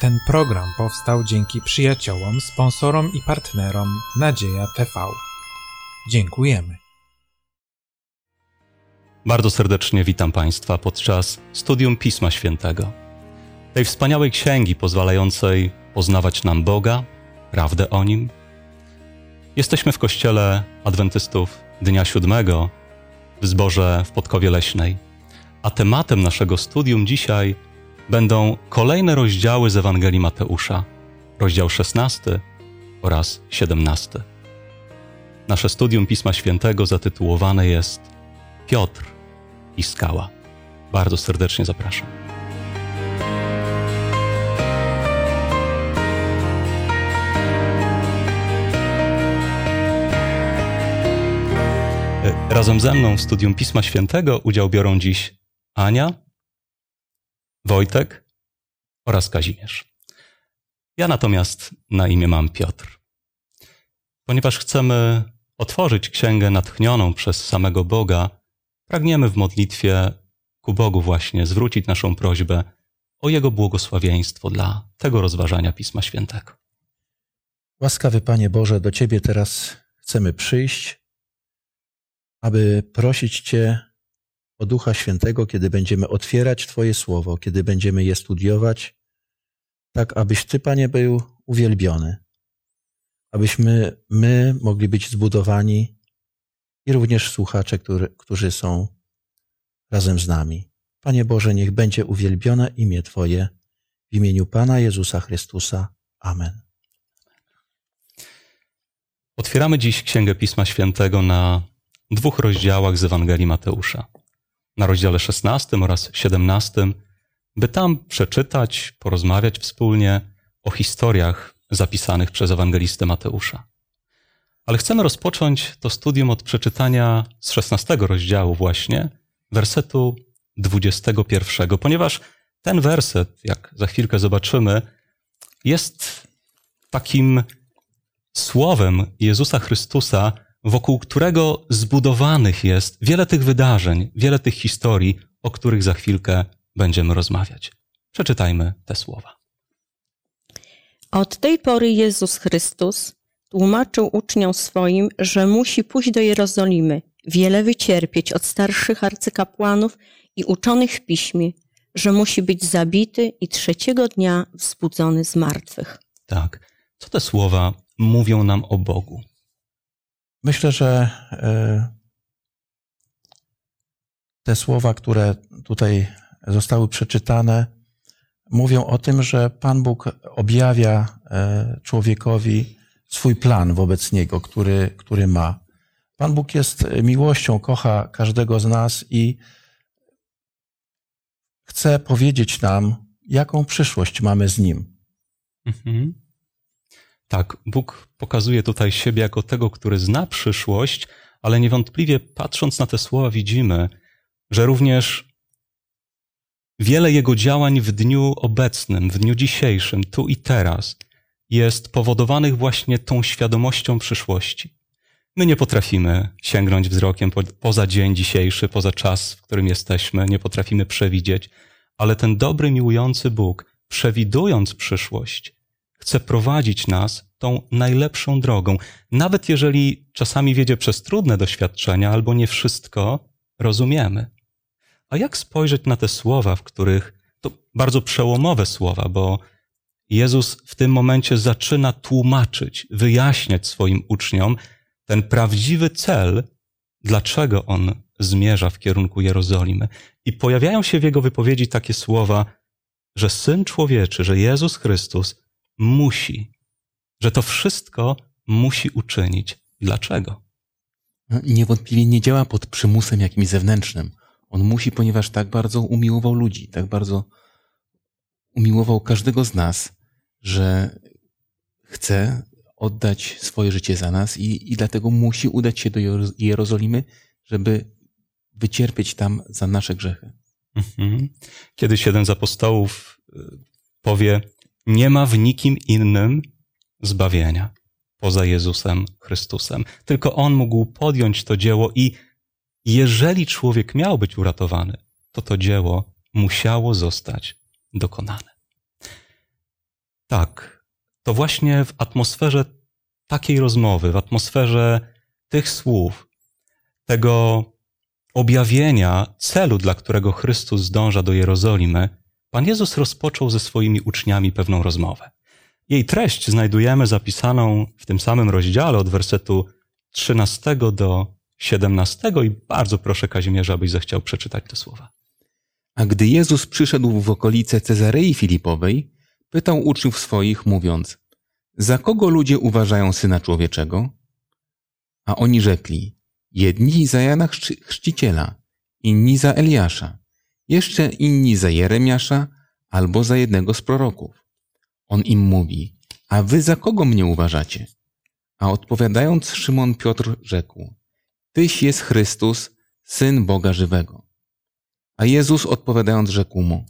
Ten program powstał dzięki przyjaciołom, sponsorom i partnerom Nadzieja TV. Dziękujemy. Bardzo serdecznie witam Państwa podczas studium Pisma Świętego. Tej wspaniałej księgi pozwalającej poznawać nam Boga, prawdę o Nim. Jesteśmy w kościele Adwentystów Dnia Siódmego w zborze w Podkowie Leśnej, a tematem naszego studium dzisiaj będą kolejne rozdziały z Ewangelii Mateusza, rozdział 16 oraz 17. Nasze studium Pisma Świętego zatytułowane jest Piotr i skała. Bardzo serdecznie zapraszam. Razem ze mną w studium Pisma Świętego udział biorą dziś Ania, Wojtek oraz Kazimierz. Ja natomiast na imię mam Piotr. Ponieważ chcemy otworzyć księgę natchnioną przez samego Boga, pragniemy w modlitwie ku Bogu właśnie zwrócić naszą prośbę o Jego błogosławieństwo dla tego rozważania Pisma Świętego. Łaskawy Panie Boże, do Ciebie teraz chcemy przyjść, aby prosić Cię o Ducha Świętego, kiedy będziemy otwierać Twoje słowo, kiedy będziemy je studiować, tak abyś Ty, Panie, był uwielbiony, abyśmy my mogli być zbudowani i również słuchacze, który, którzy są razem z nami. Panie Boże, niech będzie uwielbione imię Twoje w imieniu Pana Jezusa Chrystusa. Amen. Otwieramy dziś Księgę Pisma Świętego na dwóch rozdziałach z Ewangelii Mateusza. Na rozdziale 16 oraz 17, by tam przeczytać, porozmawiać wspólnie o historiach zapisanych przez ewangelistę Mateusza. Ale chcemy rozpocząć to studium od przeczytania z 16 rozdziału właśnie, wersetu 21, ponieważ ten werset, jak za chwilkę zobaczymy, jest takim słowem Jezusa Chrystusa, wokół którego zbudowanych jest wiele tych wydarzeń, wiele tych historii, o których za chwilkę będziemy rozmawiać. Przeczytajmy te słowa. Od tej pory Jezus Chrystus tłumaczył uczniom swoim, że musi pójść do Jerozolimy, wiele wycierpieć od starszych arcykapłanów i uczonych w piśmie, że musi być zabity i trzeciego dnia wzbudzony z martwych. Tak. Co te słowa mówią nam o Bogu? Myślę, że e, te słowa, które tutaj zostały przeczytane, mówią o tym, że Pan Bóg objawia e, człowiekowi swój plan wobec niego, który, który ma. Pan Bóg jest miłością, kocha każdego z nas i chce powiedzieć nam, jaką przyszłość mamy z Nim. Mhm. Tak, Bóg pokazuje tutaj siebie jako tego, który zna przyszłość, ale niewątpliwie patrząc na te słowa widzimy, że również wiele Jego działań w dniu obecnym, w dniu dzisiejszym, tu i teraz, jest powodowanych właśnie tą świadomością przyszłości. My nie potrafimy sięgnąć wzrokiem po, poza dzień dzisiejszy, poza czas, w którym jesteśmy, nie potrafimy przewidzieć, ale ten dobry, miłujący Bóg, przewidując przyszłość, chce prowadzić nas tą najlepszą drogą, nawet jeżeli czasami wiedzie przez trudne doświadczenia albo nie wszystko rozumiemy. A jak spojrzeć na te słowa, w których to bardzo przełomowe słowa, bo Jezus w tym momencie zaczyna tłumaczyć, wyjaśniać swoim uczniom ten prawdziwy cel, dlaczego on zmierza w kierunku Jerozolimy. I pojawiają się w jego wypowiedzi takie słowa, że Syn Człowieczy, że Jezus Chrystus musi, że to wszystko musi uczynić. Dlaczego? No, niewątpliwie nie działa pod przymusem jakimś zewnętrznym. On musi, ponieważ tak bardzo umiłował ludzi, tak bardzo umiłował każdego z nas, że chce oddać swoje życie za nas i, i dlatego musi udać się do Jerozolimy, żeby wycierpieć tam za nasze grzechy. Mhm. Kiedyś jeden z apostołów y, powie, nie ma w nikim innym zbawienia poza Jezusem Chrystusem. Tylko On mógł podjąć to dzieło i jeżeli człowiek miał być uratowany, to to dzieło musiało zostać dokonane. Tak, to właśnie w atmosferze takiej rozmowy, w atmosferze tych słów, tego objawienia celu, dla którego Chrystus zdąża do Jerozolimy, Pan Jezus rozpoczął ze swoimi uczniami pewną rozmowę. Jej treść znajdujemy zapisaną w tym samym rozdziale od wersetu 13 do 17 i bardzo proszę Kazimierza, abyś zechciał przeczytać te słowa. A gdy Jezus przyszedł w okolice Cezarei Filipowej, pytał uczniów swoich, mówiąc: Za kogo ludzie uważają syna człowieczego? A oni rzekli: Jedni za Jana Chrzci- Chrzciciela, inni za Eliasza, jeszcze inni za Jeremiasza albo za jednego z proroków. On im mówi: A wy za kogo mnie uważacie? A odpowiadając, Szymon Piotr rzekł: Tyś jest Chrystus, syn Boga żywego. A Jezus odpowiadając rzekł mu,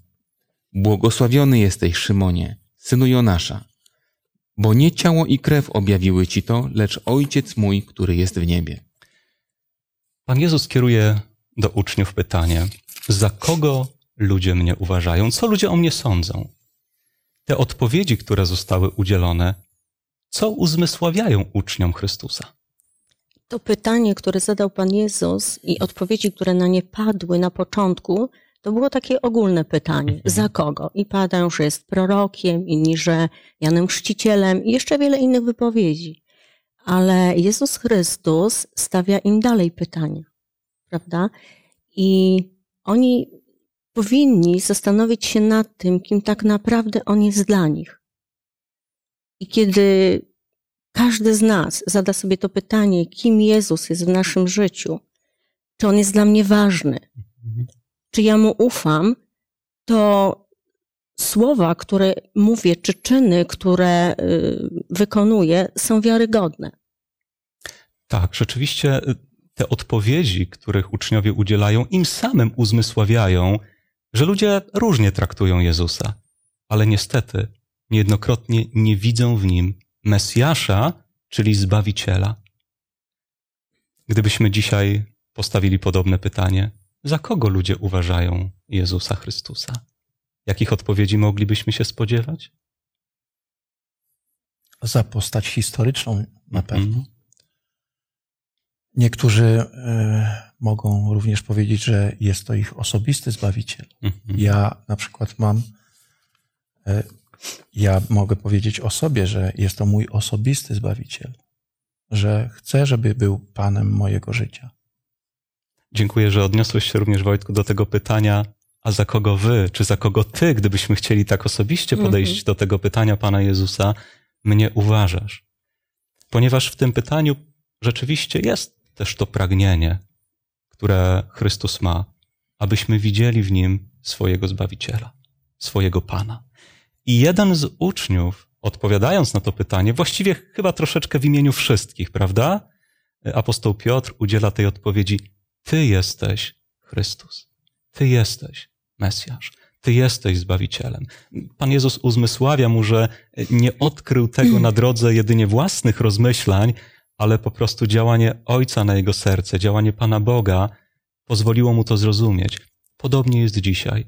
Błogosławiony jesteś, Szymonie, synu Jonasza, bo nie ciało i krew objawiły ci to, lecz Ojciec mój, który jest w niebie. Pan Jezus kieruje do uczniów pytanie: Za kogo ludzie mnie uważają? Co ludzie o mnie sądzą? Te odpowiedzi, które zostały udzielone, co uzmysławiają uczniom Chrystusa? To pytanie, które zadał Pan Jezus i odpowiedzi, które na nie padły na początku, to było takie ogólne pytanie. Za kogo? I padają, że jest prorokiem, inni, że Janem Chrzcicielem i jeszcze wiele innych wypowiedzi. Ale Jezus Chrystus stawia im dalej pytania, prawda? I oni powinni zastanowić się nad tym, kim tak naprawdę On jest dla nich. I kiedy każdy z nas zada sobie to pytanie, kim Jezus jest w naszym życiu, czy On jest dla mnie ważny, czy ja Mu ufam, to słowa, które mówię, czy czyny, które y, wykonuję, są wiarygodne. Tak, rzeczywiście y, te odpowiedzi, których uczniowie udzielają, im samym uzmysławiają, że ludzie różnie traktują Jezusa, ale niestety niejednokrotnie nie widzą w nim Mesjasza, czyli Zbawiciela. Gdybyśmy dzisiaj postawili podobne pytanie, za kogo ludzie uważają Jezusa Chrystusa? Jakich odpowiedzi moglibyśmy się spodziewać? Za postać historyczną na pewno. Mhm. Niektórzy e, mogą również powiedzieć, że jest to ich osobisty zbawiciel. Mhm. Ja na przykład mam, e, ja mogę powiedzieć o sobie, że jest to mój osobisty zbawiciel, że chcę, żeby był Panem mojego życia. Dziękuję, że odniosłeś się również, Wojtku, do tego pytania, a za kogo wy, czy za kogo ty, gdybyśmy chcieli tak osobiście podejść Mhm. do tego pytania Pana Jezusa, mnie uważasz? Ponieważ w tym pytaniu rzeczywiście jest też to pragnienie, które Chrystus ma, abyśmy widzieli w nim swojego Zbawiciela, swojego Pana. I jeden z uczniów, odpowiadając na to pytanie, właściwie chyba troszeczkę w imieniu wszystkich, prawda? Apostoł Piotr udziela tej odpowiedzi: Ty jesteś Chrystus. Ty jesteś Mesjasz. Ty jesteś Zbawicielem. Pan Jezus uzmysławia mu, że nie odkrył tego na drodze jedynie własnych rozmyślań, ale po prostu działanie Ojca na jego serce, działanie Pana Boga pozwoliło mu to zrozumieć. Podobnie jest dzisiaj.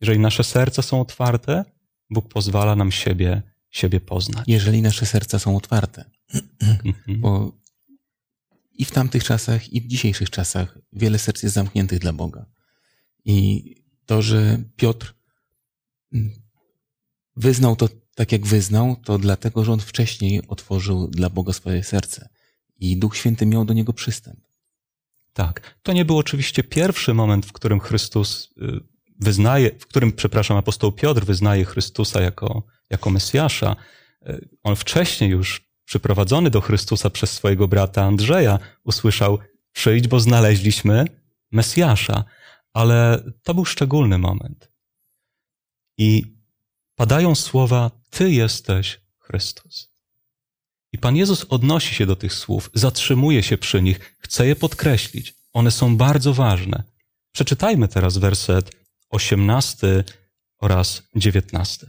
Jeżeli nasze serca są otwarte, Bóg pozwala nam siebie, siebie poznać. Jeżeli nasze serca są otwarte. Mhm. Bo i w tamtych czasach, i w dzisiejszych czasach wiele serc jest zamkniętych dla Boga. I to, że Piotr mm, wyznał to tak, jak wyznał, to dlatego, że on wcześniej otworzył dla Boga swoje serce. I Duch Święty miał do niego przystęp. Tak. To nie był oczywiście pierwszy moment, w którym Chrystus y, wyznaje, w którym, przepraszam, apostoł Piotr wyznaje Chrystusa jako, jako Mesjasza. Y, On wcześniej już przyprowadzony do Chrystusa przez swojego brata Andrzeja usłyszał: Przyjdź, bo znaleźliśmy Mesjasza. Ale to był szczególny moment. I padają słowa: Ty jesteś Chrystus. I Pan Jezus odnosi się do tych słów, zatrzymuje się przy nich, chce je podkreślić. One są bardzo ważne. Przeczytajmy teraz werset 18 oraz 19.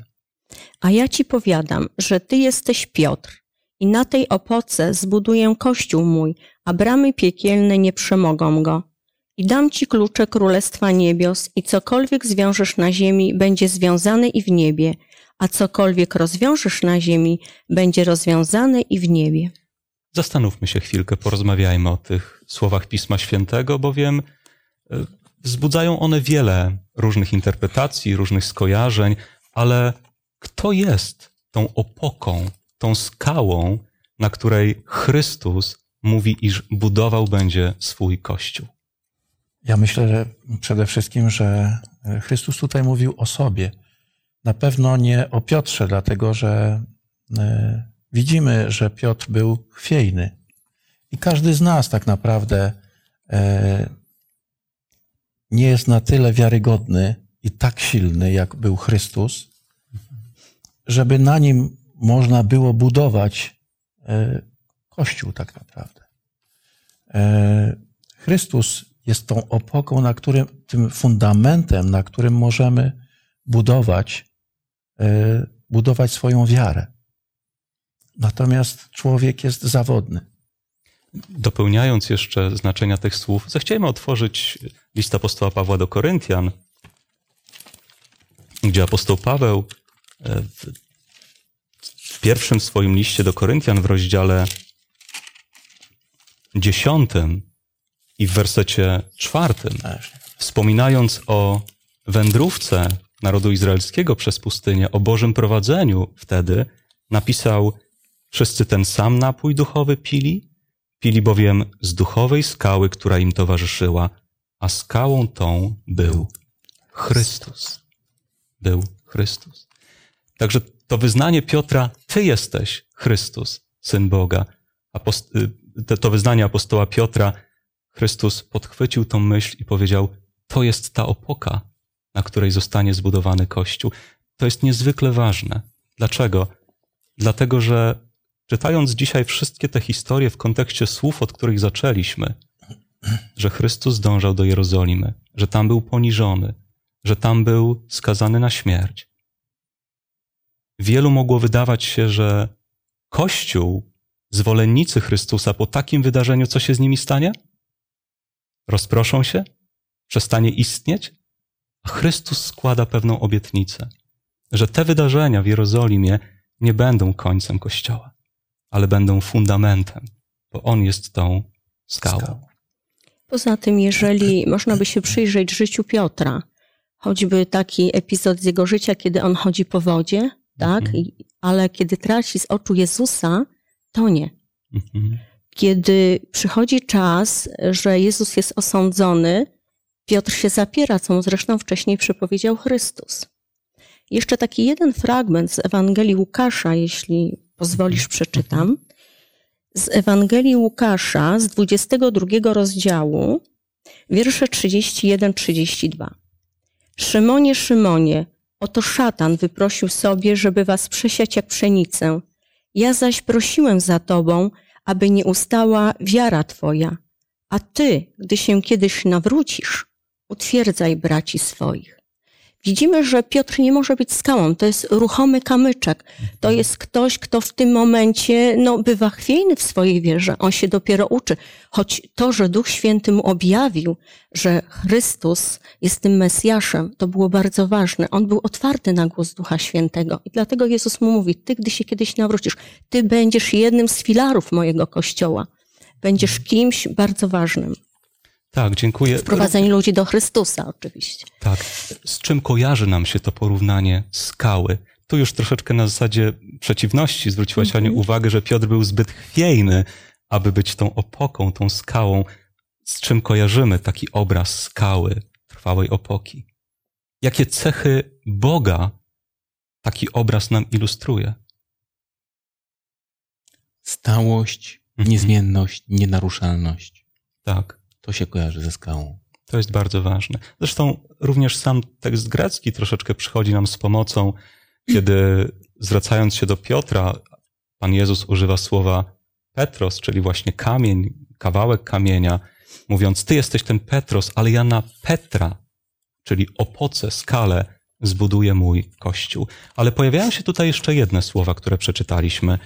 A ja ci powiadam, że ty jesteś Piotr i na tej opoce zbuduję kościół mój, a bramy piekielne nie przemogą go. I dam ci klucze Królestwa Niebios i cokolwiek zwiążesz na ziemi będzie związane i w niebie, a cokolwiek rozwiążesz na ziemi, będzie rozwiązane i w niebie. Zastanówmy się chwilkę, porozmawiajmy o tych słowach Pisma Świętego, bowiem e, wzbudzają one wiele różnych interpretacji, różnych skojarzeń, ale kto jest tą opoką, tą skałą, na której Chrystus mówi, iż budował będzie swój Kościół? Ja myślę, że przede wszystkim, że Chrystus tutaj mówił o sobie. Na pewno nie o Piotrze, dlatego że e, widzimy, że Piotr był chwiejny. I każdy z nas tak naprawdę e, nie jest na tyle wiarygodny i tak silny, jak był Chrystus, żeby na nim można było budować e, Kościół tak naprawdę. Chrystus jest tą opoką, na którym, tym fundamentem, na którym możemy budować, budować swoją wiarę. Natomiast człowiek jest zawodny. Dopełniając jeszcze znaczenia tych słów, zechciejmy otworzyć list apostoła Pawła do Koryntian, gdzie apostoł Paweł e, w pierwszym swoim liście do Koryntian w rozdziale dziesiątym i w wersecie czwartym, wspominając o wędrówce narodu izraelskiego przez pustynię, o Bożym prowadzeniu wtedy, napisał: Wszyscy ten sam napój duchowy pili, pili bowiem z duchowej skały, która im towarzyszyła, a skałą tą był Chrystus. Był Chrystus. Także to wyznanie Piotra, Ty jesteś Chrystus, syn Boga. Apost- y, to wyznanie apostoła Piotra, Chrystus podchwycił tą myśl i powiedział: To jest ta opoka, na której zostanie zbudowany Kościół. To jest niezwykle ważne. Dlaczego? Dlatego, że czytając dzisiaj wszystkie te historie w kontekście słów, od których zaczęliśmy, że Chrystus dążał do Jerozolimy, że tam był poniżony, że tam był skazany na śmierć. Wielu mogło wydawać się, że Kościół, zwolennicy Chrystusa po takim wydarzeniu, co się z nimi stanie? rozproszą się, przestanie istnieć, a Chrystus składa pewną obietnicę, że te wydarzenia w Jerozolimie nie będą końcem Kościoła, ale będą fundamentem, bo On jest tą skałą. Poza tym, jeżeli można by się przyjrzeć życiu Piotra, choćby taki epizod z jego życia, kiedy on chodzi po wodzie, tak, mhm. ale kiedy traci z oczu Jezusa, to nie. Mhm. Kiedy przychodzi czas, że Jezus jest osądzony, Piotr się zapiera, co mu zresztą wcześniej przypowiedział Chrystus. Jeszcze taki jeden fragment z Ewangelii Łukasza, jeśli pozwolisz, przeczytam. Z Ewangelii Łukasza z 22 rozdziału, wiersze 31-32. Szymonie, Szymonie, oto szatan wyprosił sobie, żeby was przesiać jak pszenicę. Ja zaś prosiłem za tobą, aby nie ustała wiara Twoja, a Ty, gdy się kiedyś nawrócisz, utwierdzaj braci swoich. Widzimy, że Piotr nie może być skałą. To jest ruchomy kamyczek. To jest ktoś, kto w tym momencie no, bywa chwiejny w swojej wierze. On się dopiero uczy. Choć to, że Duch Święty mu objawił, że Chrystus jest tym Mesjaszem, to było bardzo ważne. On był otwarty na głos Ducha Świętego. I dlatego Jezus mu mówi, ty, gdy się kiedyś nawrócisz, ty będziesz jednym z filarów mojego Kościoła. Będziesz kimś bardzo ważnym. Tak, dziękuję. Wprowadzenie ludzi do Chrystusa, oczywiście. Tak. Z czym kojarzy nam się to porównanie skały? Tu już troszeczkę na zasadzie przeciwności zwróciłaś mm -hmm. Aniu uwagę, że Piotr był zbyt chwiejny, aby być tą opoką, tą skałą. Z czym kojarzymy taki obraz skały, trwałej opoki? Jakie cechy Boga taki obraz nam ilustruje? Stałość, mhm. niezmienność, nienaruszalność. Tak. To się kojarzy ze skałą. To jest bardzo ważne. Zresztą również sam tekst grecki troszeczkę przychodzi nam z pomocą, kiedy zwracając się do Piotra, Pan Jezus używa słowa Petros, czyli właśnie kamień, kawałek kamienia, mówiąc, Ty jesteś ten Petros, ale ja na Petra, czyli opoce, skalę, zbuduję mój kościół. Ale pojawiają się tutaj jeszcze jedne słowa, które przeczytaliśmy.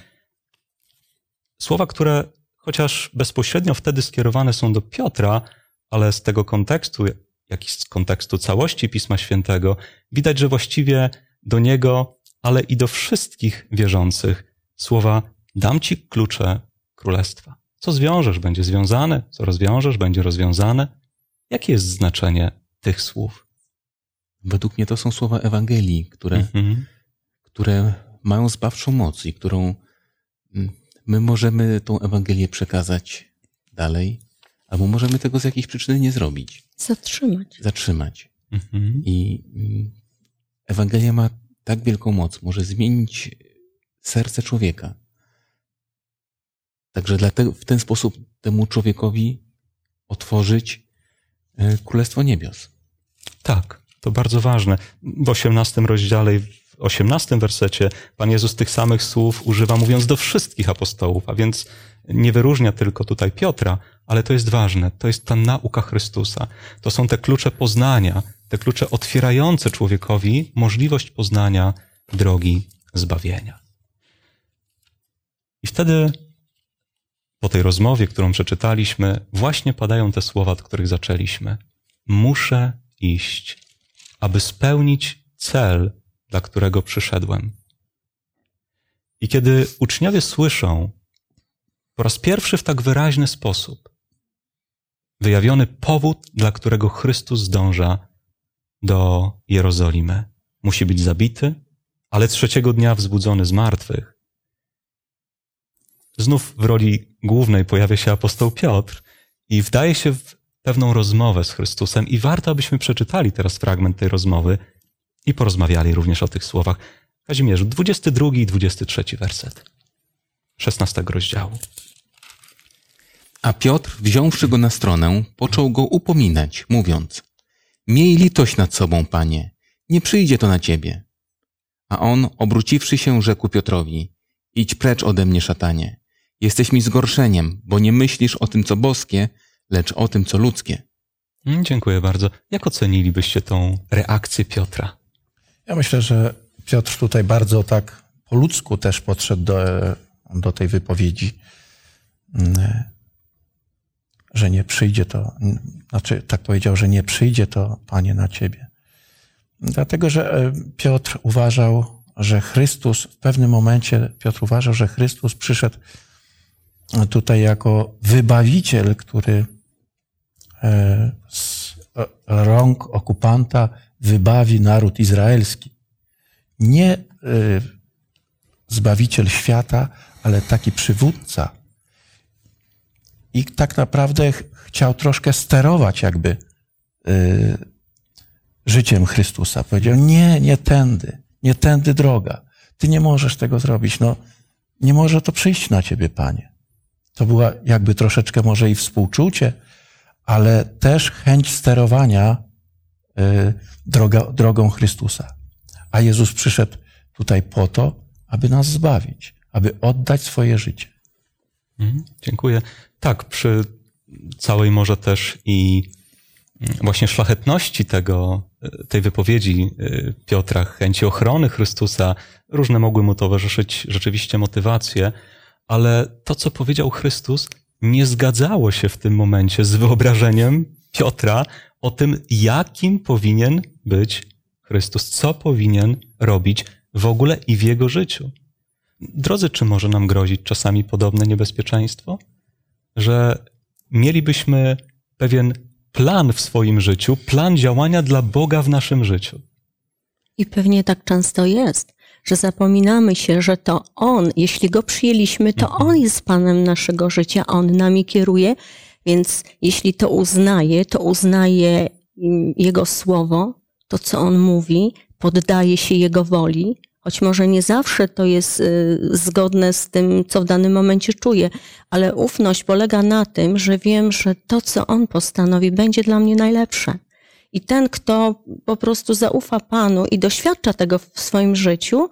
Słowa, które chociaż bezpośrednio wtedy skierowane są do Piotra, ale z tego kontekstu, jak i z kontekstu całości Pisma Świętego, widać, że właściwie do niego ale i do wszystkich wierzących słowa dam ci klucze królestwa. Co zwiążesz, będzie związane, co rozwiążesz, będzie rozwiązane. Jakie jest znaczenie tych słów? Według mnie to są słowa Ewangelii, które, Mhm. które mają zbawczą moc i którą mm, my możemy tą Ewangelię przekazać dalej, albo możemy tego z jakiejś przyczyny nie zrobić, Zatrzymać. zatrzymać. Mhm. I mm, Ewangelia ma tak wielką moc, może zmienić serce człowieka. Także dlatego w ten sposób temu człowiekowi otworzyć e, Królestwo Niebios. Tak, to bardzo ważne. W osiemnastym rozdziale, i w osiemnastym wersecie Pan Jezus tych samych słów używa, mówiąc do wszystkich apostołów, a więc nie wyróżnia tylko tutaj Piotra, ale to jest ważne. To jest ta nauka Chrystusa. To są te klucze poznania, te klucze otwierające człowiekowi możliwość poznania drogi zbawienia. I wtedy, po tej rozmowie, którą przeczytaliśmy, właśnie padają te słowa, od których zaczęliśmy. Muszę iść, aby spełnić cel, dla którego przyszedłem. I kiedy uczniowie słyszą po raz pierwszy w tak wyraźny sposób wyjawiony powód, dla którego Chrystus zdąża do Jerozolimy, musi być zabity, ale trzeciego dnia wzbudzony z martwych. Znów w roli głównej pojawia się apostoł Piotr i wdaje się w pewną rozmowę z Chrystusem i warto, abyśmy przeczytali teraz fragment tej rozmowy i porozmawiali również o tych słowach. Kazimierzu, 22 i 23 werset 16 rozdziału. A Piotr, wziąwszy go na stronę, począł go upominać, mówiąc: Miej litość nad sobą, panie, nie przyjdzie to na ciebie. A on, obróciwszy się, rzekł Piotrowi: Idź precz ode mnie, szatanie. Jesteś mi zgorszeniem, bo nie myślisz o tym, co boskie, lecz o tym, co ludzkie. Mm, Dziękuję bardzo. Jak ocenilibyście tą reakcję Piotra? Ja myślę, że Piotr tutaj bardzo tak po ludzku też podszedł do, do tej wypowiedzi, mm, że nie przyjdzie to, znaczy tak powiedział, że nie przyjdzie to, Panie, na Ciebie. Dlatego, że e, Piotr uważał, że Chrystus, w pewnym momencie Piotr uważał, że Chrystus przyszedł tutaj jako wybawiciel, który e, z rąk okupanta wybawi naród izraelski. Nie y, zbawiciel świata, ale taki przywódca. I tak naprawdę ch- chciał troszkę sterować jakby y, życiem Chrystusa. Powiedział, nie, nie tędy, nie tędy droga. Ty nie możesz tego zrobić. No, nie może to przyjść na ciebie, Panie. To była jakby troszeczkę może i współczucie, ale też chęć sterowania droga, drogą Chrystusa. A Jezus przyszedł tutaj po to, aby nas zbawić, aby oddać swoje życie. Mhm, Dziękuję. Tak, przy całej może też i mm, właśnie szlachetności tego, tej wypowiedzi y, Piotra, chęci ochrony Chrystusa, różne mogły mu towarzyszyć rzeczywiście motywacje, ale to, co powiedział Chrystus, nie zgadzało się w tym momencie z wyobrażeniem Piotra o tym, jakim powinien być Chrystus, co powinien robić w ogóle i w jego życiu. Drodzy, czy może nam grozić czasami podobne niebezpieczeństwo? Że mielibyśmy pewien plan w swoim życiu, plan działania dla Boga w naszym życiu. I pewnie tak często jest, że zapominamy się, że to On, jeśli Go przyjęliśmy, to On jest Panem naszego życia, On nami kieruje, więc jeśli to uznaje, to uznaje Jego słowo, to co On mówi, poddaje się Jego woli, choć może nie zawsze to jest y, zgodne z tym, co w danym momencie czuję, ale ufność polega na tym, że wiem, że to, co On postanowi, będzie dla mnie najlepsze. I ten, kto po prostu zaufa Panu i doświadcza tego w swoim życiu,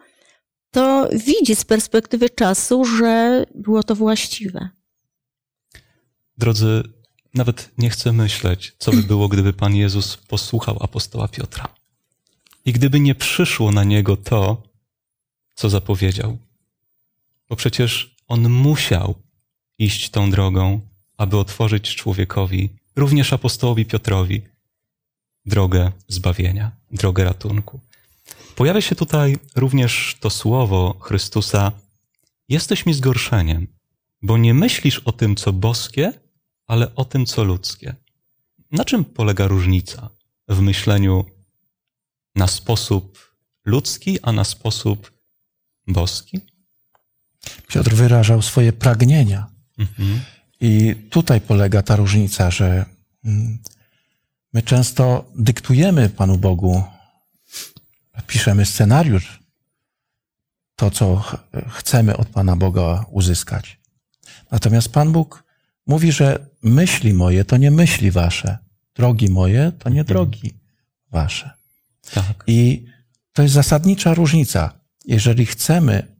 to widzi z perspektywy czasu, że było to właściwe. Drodzy, nawet nie chcę myśleć, co by było, gdyby Pan Jezus posłuchał apostoła Piotra. I gdyby nie przyszło na niego to, co zapowiedział. Bo przecież on musiał iść tą drogą, aby otworzyć człowiekowi, również apostołowi Piotrowi, drogę zbawienia, drogę ratunku. Pojawia się tutaj również to słowo Chrystusa: Jesteś mi zgorszeniem, bo nie myślisz o tym, co boskie, ale o tym, co ludzkie. Na czym polega różnica w myśleniu na sposób ludzki, a na sposób boski? Piotr wyrażał swoje pragnienia. Mhm. I tutaj polega ta różnica, że mm, my często dyktujemy Panu Bogu, piszemy scenariusz, to, co ch- chcemy od Pana Boga uzyskać. Natomiast Pan Bóg mówi, że myśli moje to nie myśli wasze, drogi moje to nie drogi wasze. Tak. I to jest zasadnicza różnica. Jeżeli chcemy,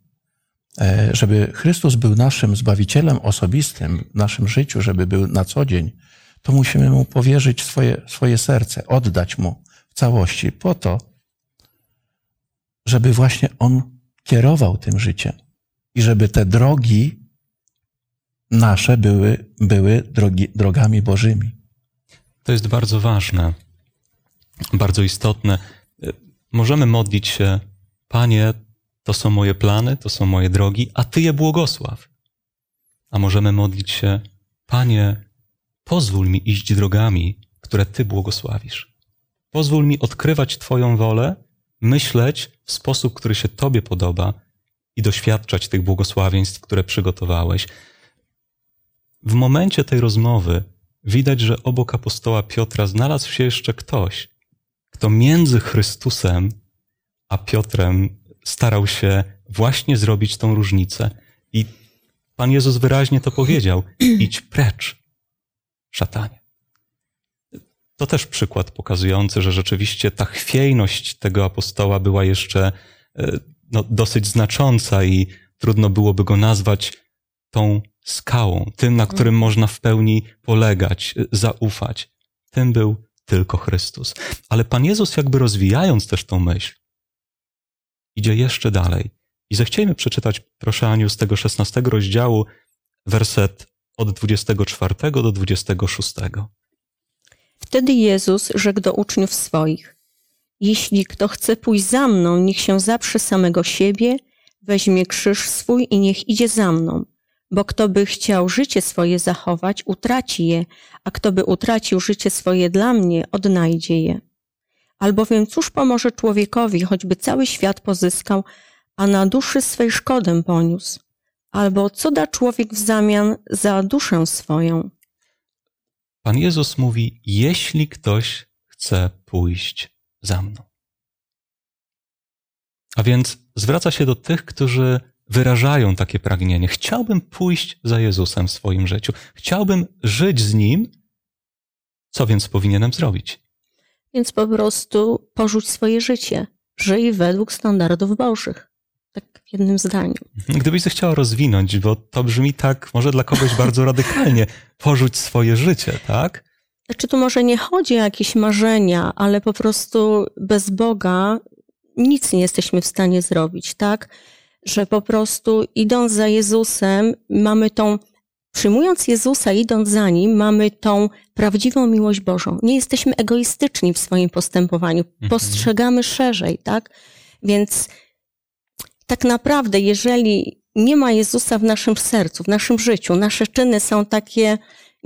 e, żeby Chrystus był naszym Zbawicielem osobistym w naszym życiu, żeby był na co dzień, to musimy Mu powierzyć swoje, swoje serce, oddać Mu w całości po to, żeby właśnie On kierował tym życiem i żeby te drogi nasze były, były drogi, drogami Bożymi. To jest bardzo ważne, bardzo istotne. Możemy modlić się, Panie, to są moje plany, to są moje drogi, a Ty je błogosław. A możemy modlić się, Panie, pozwól mi iść drogami, które Ty błogosławisz. Pozwól mi odkrywać Twoją wolę, myśleć w sposób, który się Tobie podoba i doświadczać tych błogosławieństw, które przygotowałeś. W momencie tej rozmowy widać, że obok apostoła Piotra znalazł się jeszcze ktoś, kto między Chrystusem a Piotrem starał się właśnie zrobić tą różnicę. I Pan Jezus wyraźnie to powiedział: idź precz, szatanie. To też przykład pokazujący, że rzeczywiście ta chwiejność tego apostoła była jeszcze e, no, dosyć znacząca i trudno byłoby go nazwać tą skałą, tym, na którym można w pełni polegać, e, zaufać. Tym był tylko Chrystus. Ale Pan Jezus, jakby rozwijając też tą myśl, idzie jeszcze dalej. I zechciejmy przeczytać, proszę Aniu, z tego 16 rozdziału, werset od 24 do 26. Wtedy Jezus rzekł do uczniów swoich: Jeśli kto chce pójść za mną, niech się zaprze samego siebie, weźmie krzyż swój i niech idzie za mną. Bo kto by chciał życie swoje zachować, utraci je, a kto by utracił życie swoje dla mnie, odnajdzie je. Albowiem cóż pomoże człowiekowi, choćby cały świat pozyskał, a na duszy swej szkodę poniósł? Albo co da człowiek w zamian za duszę swoją? Pan Jezus mówi: Jeśli ktoś chce pójść za mną. A więc zwraca się do tych, którzy wyrażają takie pragnienie. Chciałbym pójść za Jezusem w swoim życiu. Chciałbym żyć z Nim. Co więc powinienem zrobić? Więc po prostu porzuć swoje życie. Żyj według standardów bożych. Tak w jednym zdaniu. Gdybyś zechciała rozwinąć, bo to brzmi tak, może dla kogoś bardzo radykalnie, porzuć swoje życie, tak? Znaczy tu może nie chodzi o jakieś marzenia, ale po prostu bez Boga nic nie jesteśmy w stanie zrobić, tak? Że po prostu idąc za Jezusem, mamy tą, przyjmując Jezusa, idąc za Nim, mamy tą prawdziwą miłość Bożą. Nie jesteśmy egoistyczni w swoim postępowaniu, postrzegamy szerzej, tak? Więc tak naprawdę, jeżeli nie ma Jezusa w naszym sercu, w naszym życiu, nasze czyny są takie,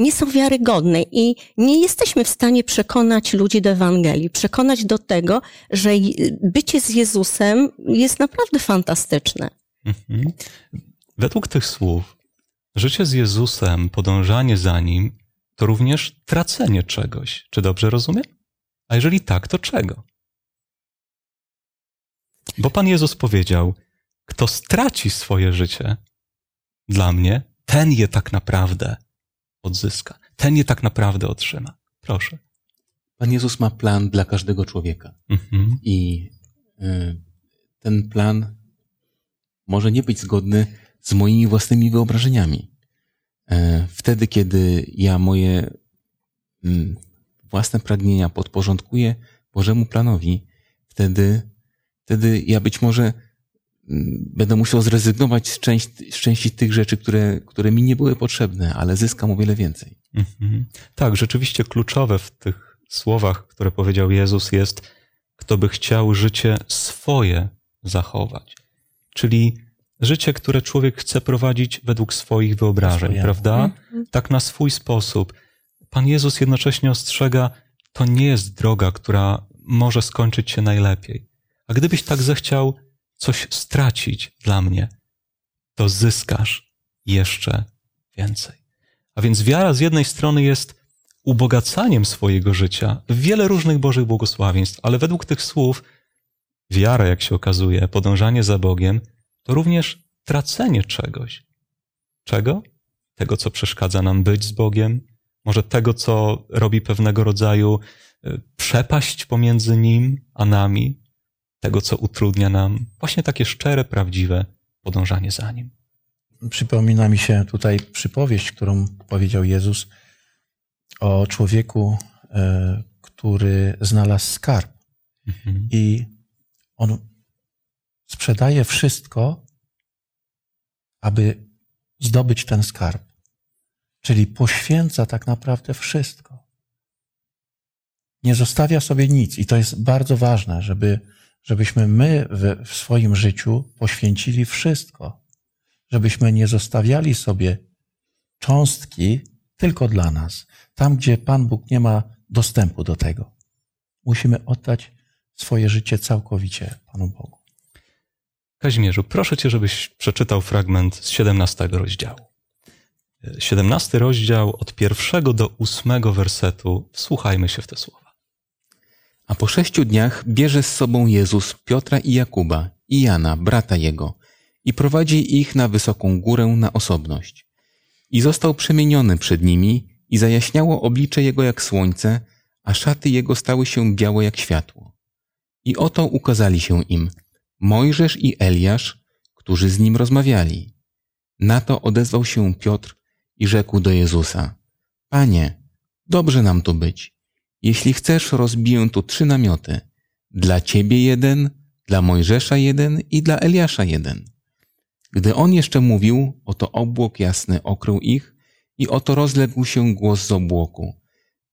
nie są wiarygodne i nie jesteśmy w stanie przekonać ludzi do Ewangelii, przekonać do tego, że bycie z Jezusem jest naprawdę fantastyczne. Mhm. Według tych słów, życie z Jezusem, podążanie za Nim, to również tracenie czegoś. Czy dobrze rozumiem? A jeżeli tak, to czego? Bo Pan Jezus powiedział, kto straci swoje życie dla mnie, ten je tak naprawdę odzyska. Ten je tak naprawdę otrzyma. Proszę. Pan Jezus ma plan dla każdego człowieka. Mhm. I y, ten plan może nie być zgodny z moimi własnymi wyobrażeniami. E, Wtedy, kiedy ja moje mm, własne pragnienia podporządkuję Bożemu planowi, wtedy, wtedy ja być może będę musiał zrezygnować z, części, z części tych rzeczy, które, które mi nie były potrzebne, ale zyskam o wiele więcej. Mhm. Tak, rzeczywiście kluczowe w tych słowach, które powiedział Jezus, jest: kto by chciał życie swoje zachować. Czyli życie, które człowiek chce prowadzić według swoich wyobrażeń, Swojemu. prawda? Tak na swój sposób. Pan Jezus jednocześnie ostrzega, to nie jest droga, która może skończyć się najlepiej. A gdybyś tak zechciał coś stracić dla mnie, to zyskasz jeszcze więcej. A więc wiara z jednej strony jest ubogacaniem swojego życia wiele różnych Bożych błogosławieństw, ale według tych słów wiara, jak się okazuje, podążanie za Bogiem, to również tracenie czegoś. Czego? Tego, co przeszkadza nam być z Bogiem, może tego, co robi pewnego rodzaju y, przepaść pomiędzy Nim a nami, tego, co utrudnia nam właśnie takie szczere, prawdziwe podążanie za Nim. Przypomina mi się tutaj przypowieść, którą powiedział Jezus o człowieku, e, który znalazł skarb Mhm. i on sprzedaje wszystko, aby zdobyć ten skarb. Czyli poświęca tak naprawdę wszystko. Nie zostawia sobie nic. I to jest bardzo ważne, żeby, żebyśmy my w, w swoim życiu poświęcili wszystko. Żebyśmy nie zostawiali sobie cząstki tylko dla nas. Tam, gdzie Pan Bóg nie ma dostępu do tego. Musimy oddać swoje życie całkowicie Panu Bogu. Kazimierzu, proszę cię, żebyś przeczytał fragment z 17 rozdziału. 17 rozdział od pierwszego do ósmego wersetu. Wsłuchajmy się w te słowa. A po sześciu dniach bierze z sobą Jezus Piotra i Jakuba i Jana, brata jego, i prowadzi ich na wysoką górę na osobność. I został przemieniony przed nimi i zajaśniało oblicze jego jak słońce, a szaty jego stały się białe jak światło. I oto ukazali się im Mojżesz i Eliasz, którzy z nim rozmawiali. Na to odezwał się Piotr i rzekł do Jezusa: Panie, dobrze nam tu być. Jeśli chcesz, rozbiję tu trzy namioty. Dla ciebie jeden, dla Mojżesza jeden i dla Eliasza jeden. Gdy on jeszcze mówił, oto obłok jasny okrył ich i oto rozległ się głos z obłoku.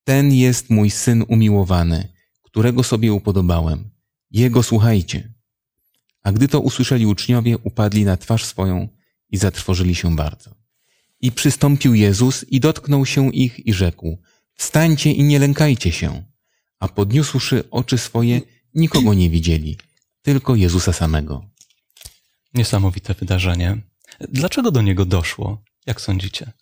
Ten jest mój syn umiłowany, którego sobie upodobałem. Jego słuchajcie. A gdy to usłyszeli uczniowie, upadli na twarz swoją i zatrwożyli się bardzo. I przystąpił Jezus i dotknął się ich i rzekł: Wstańcie i nie lękajcie się. A podniósłszy oczy swoje, nikogo nie widzieli, tylko Jezusa samego. Niesamowite wydarzenie. Dlaczego do niego doszło? Jak sądzicie?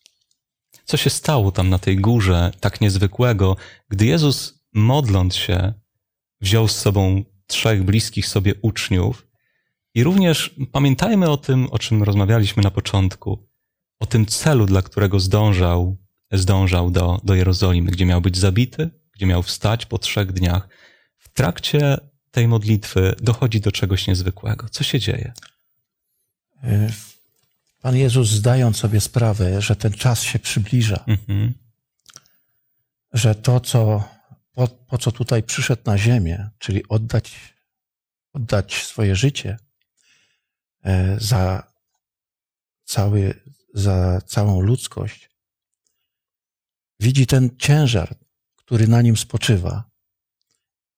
Co się stało tam na tej górze tak niezwykłego, gdy Jezus, modląc się, wziął z sobą trzech bliskich sobie uczniów i również pamiętajmy o tym, o czym rozmawialiśmy na początku, o tym celu, dla którego zdążał, zdążał do, do Jerozolimy, gdzie miał być zabity, gdzie miał wstać po trzech dniach. W trakcie tej modlitwy dochodzi do czegoś niezwykłego. Co się dzieje? Y, Pan Jezus, zdając sobie sprawę, że ten czas się przybliża, Mhm. że to, co, po, po co tutaj przyszedł na ziemię, czyli oddać, oddać swoje życie e, za, cały, za całą ludzkość, widzi ten ciężar, który na nim spoczywa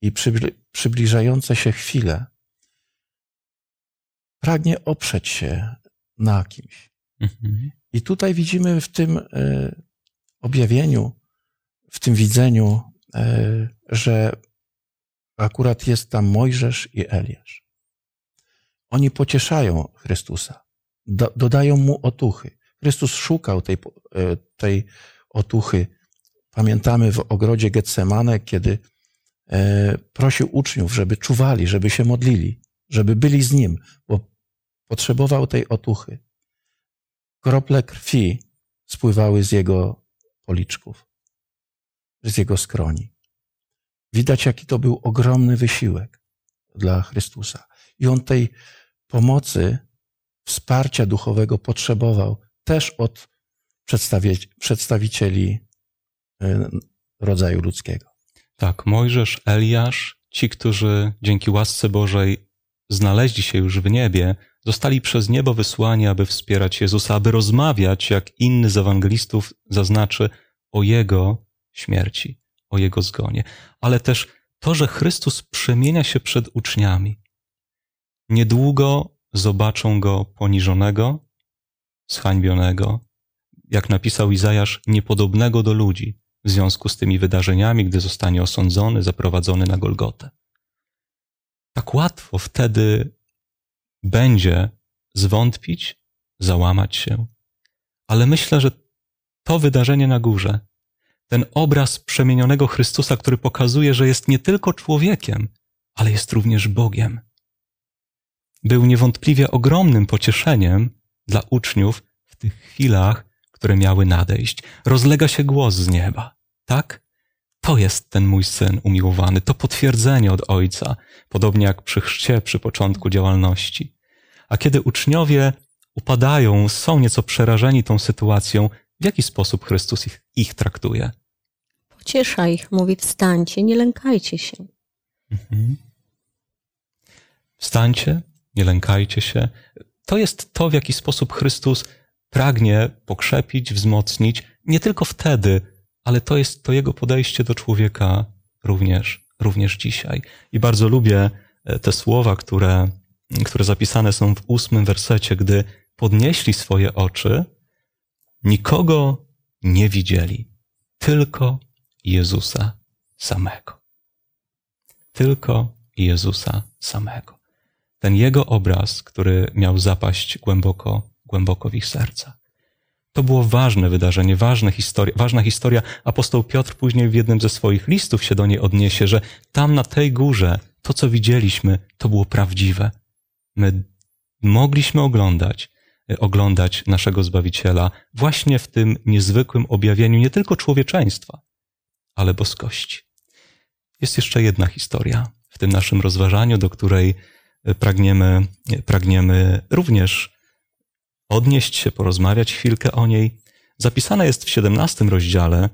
i przybli- przybliżające się chwile, pragnie oprzeć się na kimś. Mhm. I tutaj widzimy w tym e, objawieniu, w tym widzeniu, e, że akurat jest tam Mojżesz i Eliasz. Oni pocieszają Chrystusa, do, dodają mu otuchy. Chrystus szukał tej, e, tej otuchy. Pamiętamy w ogrodzie Getsemane, kiedy e, prosił uczniów, żeby czuwali, żeby się modlili, żeby byli z nim, bo potrzebował tej otuchy krople krwi spływały z jego policzków, z jego skroni. Widać, jaki to był ogromny wysiłek dla Chrystusa. I on tej pomocy, wsparcia duchowego potrzebował też od przedstawicieli y, rodzaju ludzkiego. Tak, Mojżesz, Eliasz, ci, którzy dzięki łasce Bożej znaleźli się już w niebie, zostali przez niebo wysłani, aby wspierać Jezusa, aby rozmawiać, jak inny z ewangelistów zaznaczy, o Jego śmierci, o Jego zgonie. Ale też to, że Chrystus przemienia się przed uczniami. Niedługo zobaczą go poniżonego, zhańbionego, jak napisał Izajasz, niepodobnego do ludzi w związku z tymi wydarzeniami, gdy zostanie osądzony, zaprowadzony na Golgotę. Tak łatwo wtedy będzie zwątpić, załamać się, ale myślę, że to wydarzenie na górze, ten obraz przemienionego Chrystusa, który pokazuje, że jest nie tylko człowiekiem, ale jest również Bogiem, był niewątpliwie ogromnym pocieszeniem dla uczniów w tych chwilach, które miały nadejść. Rozlega się głos z nieba. Tak? To jest ten mój syn umiłowany, to potwierdzenie od Ojca, podobnie jak przy chrzcie, przy początku działalności. A kiedy uczniowie upadają, są nieco przerażeni tą sytuacją, w jaki sposób Chrystus ich, ich traktuje? Pociesza ich, mówi wstańcie, nie lękajcie się. Mhm. Wstańcie, nie lękajcie się. To jest to, w jaki sposób Chrystus pragnie pokrzepić, wzmocnić, nie tylko wtedy, ale to jest to jego podejście do człowieka również, również dzisiaj. I bardzo lubię e, te słowa, które, które zapisane są w ósmym wersecie, gdy podnieśli swoje oczy, nikogo nie widzieli, tylko Jezusa samego. Tylko Jezusa samego. Ten jego obraz, który miał zapaść głęboko, głęboko w ich serca. To było ważne wydarzenie, ważna historia, ważna historia. Apostoł Piotr później w jednym ze swoich listów się do niej odniesie, że tam na tej górze to, co widzieliśmy, to było prawdziwe. My mogliśmy oglądać, oglądać naszego Zbawiciela właśnie w tym niezwykłym objawieniu nie tylko człowieczeństwa, ale boskości. Jest jeszcze jedna historia w tym naszym rozważaniu, do której pragniemy, pragniemy również odnieść się, porozmawiać chwilkę o niej. Zapisana jest w 17 rozdziale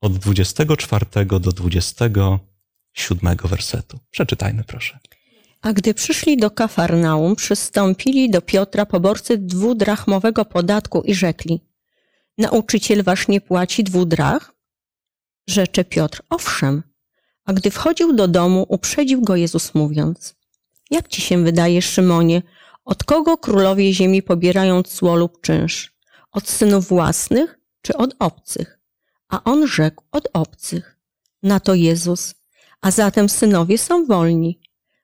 od 24 do 27 wersetu. Przeczytajmy, proszę. A gdy przyszli do Kafarnaum, przystąpili do Piotra poborcy dwudrachmowego podatku i rzekli: Nauczyciel wasz nie płaci dwudrach? Rzecze Piotr: Owszem. A gdy wchodził do domu, uprzedził go Jezus, mówiąc: Jak ci się wydaje, Szymonie, od kogo królowie ziemi pobierają cło lub czynsz? Od synów własnych czy od obcych? A on rzekł: Od obcych. Na to Jezus: A zatem synowie są wolni.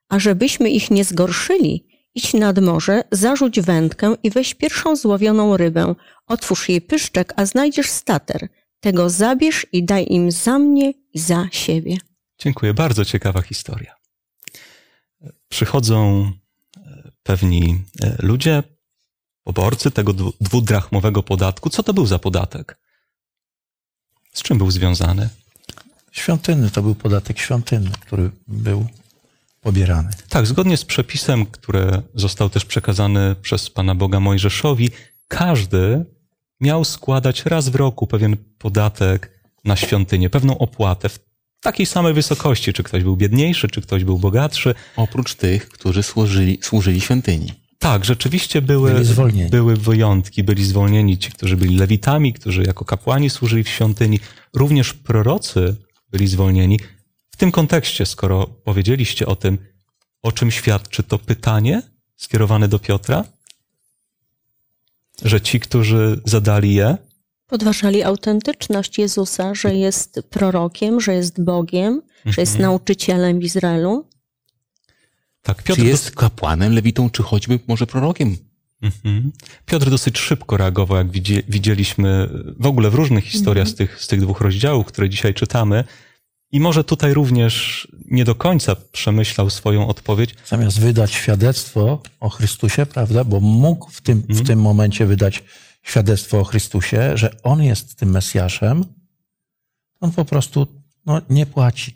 A żebyśmy ich nie zgorszyli, idź nad morze, zarzuć wędkę i weź pierwszą złowioną rybę, otwórz jej pyszczek, a znajdziesz stater. Tego zabierz i daj im za mnie i za siebie. Dziękuję. Bardzo ciekawa historia. Przychodzą pewni e, ludzie, poborcy tego dwudrachmowego podatku. Co to był za podatek? Z czym był związany? Świątynny, to był podatek świątynny, który był pobierany. Tak, zgodnie z przepisem, który został też przekazany przez Pana Boga Mojżeszowi, każdy miał składać raz w roku pewien podatek na świątynię, pewną opłatę w takiej samej wysokości, czy ktoś był biedniejszy, czy ktoś był bogatszy. Oprócz tych, którzy służyli, służyli świątyni. Tak, rzeczywiście były, byli były wyjątki, byli zwolnieni ci, którzy byli lewitami, którzy jako kapłani służyli w świątyni. Również prorocy byli zwolnieni. W tym kontekście, skoro powiedzieliście o tym, o czym świadczy to pytanie skierowane do Piotra, że ci, którzy zadali je, Podważali autentyczność Jezusa, że jest prorokiem, że jest Bogiem, mhm. że jest mhm. nauczycielem w Izraelu. Tak, Piotr czy jest kapłanem, lewitą, czy choćby może prorokiem? Mhm. Piotr dosyć szybko reagował, jak widzieliśmy w ogóle w różnych historiach mhm. z, tych, z tych dwóch rozdziałów, które dzisiaj czytamy. I może tutaj również nie do końca przemyślał swoją odpowiedź. Zamiast wydać świadectwo o Chrystusie, prawda, bo mógł w tym, w mhm. tym momencie wydać świadectwo o Chrystusie, że On jest tym Mesjaszem, on po prostu no, nie płaci.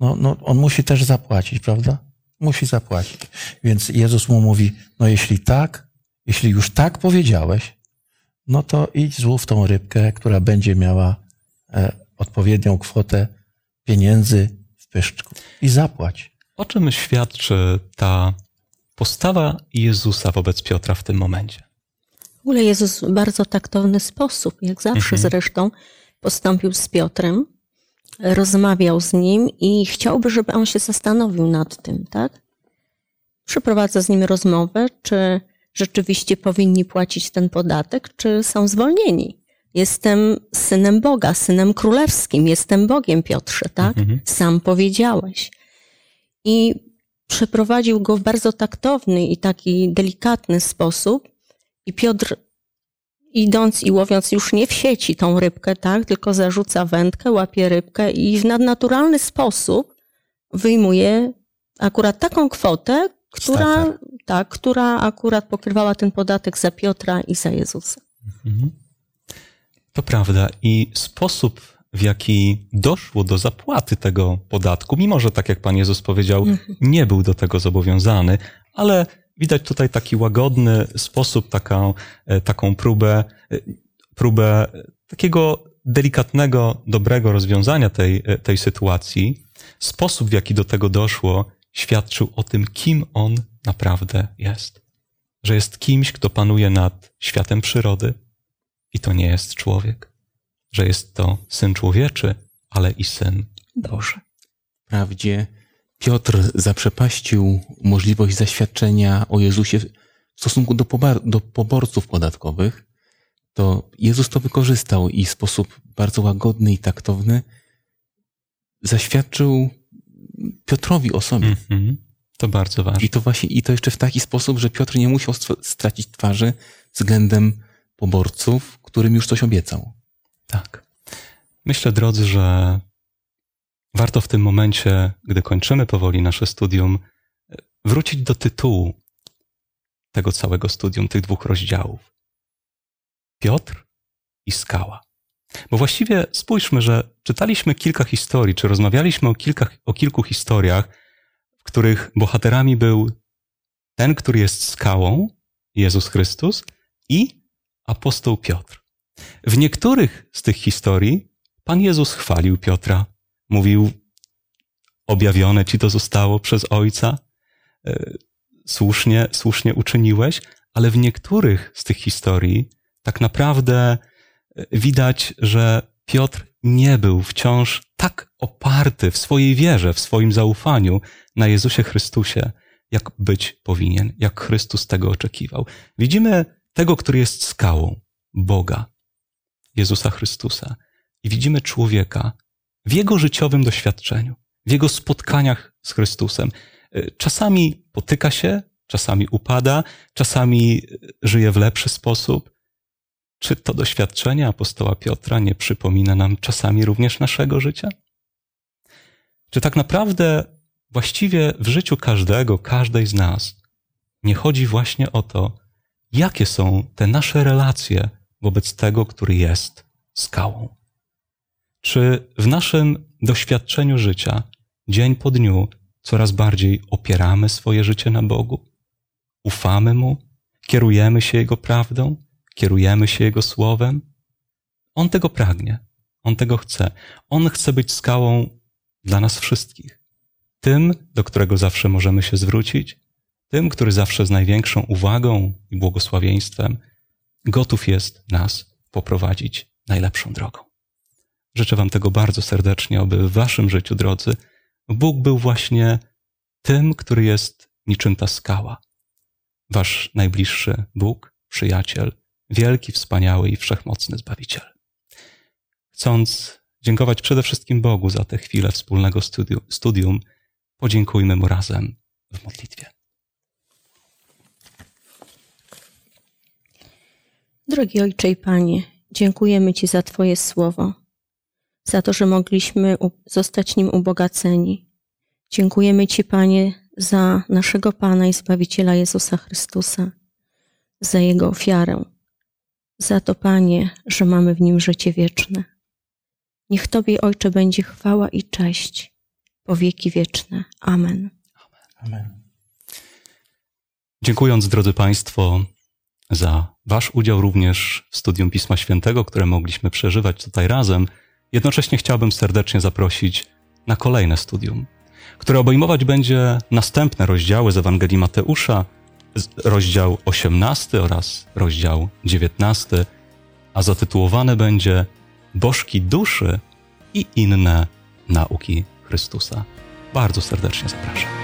No, no, on musi też zapłacić, prawda? Musi zapłacić. Więc Jezus mu mówi, no jeśli tak, jeśli już tak powiedziałeś, no to idź złów tą rybkę, która będzie miała e, odpowiednią kwotę pieniędzy w pyszczku i zapłać. O czym świadczy ta postawa Jezusa wobec Piotra w tym momencie? W ogóle Jezus w bardzo taktowny sposób, jak zawsze mhm. zresztą, postąpił z Piotrem rozmawiał z nim i chciałby, żeby on się zastanowił nad tym, tak? Przeprowadza z nim rozmowę, czy rzeczywiście powinni płacić ten podatek, czy są zwolnieni. Jestem synem Boga, synem królewskim, jestem Bogiem, Piotrze, tak? Mhm. Sam powiedziałeś. I przeprowadził go w bardzo taktowny i taki delikatny sposób. I Piotr, idąc i łowiąc już nie w sieci tą rybkę, tak, tylko zarzuca wędkę, łapie rybkę i w nadnaturalny sposób wyjmuje akurat taką kwotę, która, tak, która akurat pokrywała ten podatek za Piotra i za Jezusa. Mhm. To prawda. I sposób, w jaki doszło do zapłaty tego podatku, mimo że, tak jak Pan Jezus powiedział, nie był do tego zobowiązany, ale widać tutaj taki łagodny sposób, taką, e, taką próbę, e, próbę takiego delikatnego, dobrego rozwiązania tej, e, tej sytuacji. Sposób, w jaki do tego doszło, świadczył o tym, kim on naprawdę jest. Że jest kimś, kto panuje nad światem przyrody, i to nie jest człowiek, że jest to syn człowieczy, ale i syn Boży. Wprawdzie Piotr zaprzepaścił możliwość zaświadczenia o Jezusie w stosunku do, do poborców podatkowych, to Jezus to wykorzystał i w sposób bardzo łagodny i taktowny zaświadczył Piotrowi o sobie. Mhm. To bardzo ważne. I to właśnie, i to jeszcze w taki sposób, że Piotr nie musiał stracić twarzy względem poborców, którym już coś obiecał. Tak. Myślę, drodzy, że warto w tym momencie, gdy kończymy powoli nasze studium, wrócić do tytułu tego całego studium, tych dwóch rozdziałów. Piotr i skała. Bo właściwie spójrzmy, że czytaliśmy kilka historii, czy rozmawialiśmy o, kilka, o kilku historiach, w których bohaterami był ten, który jest skałą, Jezus Chrystus, i apostoł Piotr. W niektórych z tych historii Pan Jezus chwalił Piotra. Mówił, objawione ci to zostało przez Ojca, e, słusznie, słusznie uczyniłeś, ale w niektórych z tych historii tak naprawdę e, widać, że Piotr nie był wciąż tak oparty w swojej wierze, w swoim zaufaniu na Jezusie Chrystusie, jak być powinien, jak Chrystus tego oczekiwał. Widzimy tego, który jest skałą, Boga, Jezusa Chrystusa. I widzimy człowieka w jego życiowym doświadczeniu, w jego spotkaniach z Chrystusem. Y, Czasami potyka się, czasami upada, czasami y, żyje w lepszy sposób. Czy to doświadczenie apostoła Piotra nie przypomina nam czasami również naszego życia? Czy tak naprawdę właściwie w życiu każdego, każdej z nas nie chodzi właśnie o to, jakie są te nasze relacje wobec tego, który jest skałą? Czy w naszym doświadczeniu życia, dzień po dniu, coraz bardziej opieramy swoje życie na Bogu? Ufamy Mu? Kierujemy się Jego prawdą? Kierujemy się Jego słowem? On tego pragnie. On tego chce. On chce być skałą dla nas wszystkich. Tym, do którego zawsze możemy się zwrócić, tym, który zawsze z największą uwagą i błogosławieństwem gotów jest nas poprowadzić najlepszą drogą. Życzę Wam tego bardzo serdecznie, aby w Waszym życiu, drodzy, Bóg był właśnie tym, który jest niczym ta skała. Wasz najbliższy Bóg, przyjaciel, wielki, wspaniały i wszechmocny Zbawiciel. Chcąc dziękować przede wszystkim Bogu za tę chwilę wspólnego studium, podziękujmy Mu razem w modlitwie. Drogi Ojcze i Panie, dziękujemy Ci za Twoje słowo, za to, że mogliśmy zostać nim ubogaceni. Dziękujemy Ci, Panie, za naszego Pana i Zbawiciela Jezusa Chrystusa, za Jego ofiarę, za to, Panie, że mamy w Nim życie wieczne. Niech Tobie, Ojcze, będzie chwała i cześć po wieki wieczne. Amen. Amen. Dziękując, drodzy Państwo, za Wasz udział również w studium Pisma Świętego, które mogliśmy przeżywać tutaj razem, jednocześnie chciałbym serdecznie zaprosić na kolejne studium, które obejmować będzie następne rozdziały z Ewangelii Mateusza, rozdział 18 oraz rozdział 19, a zatytułowane będzie Bożki duszy i inne nauki Chrystusa. Bardzo serdecznie zapraszam.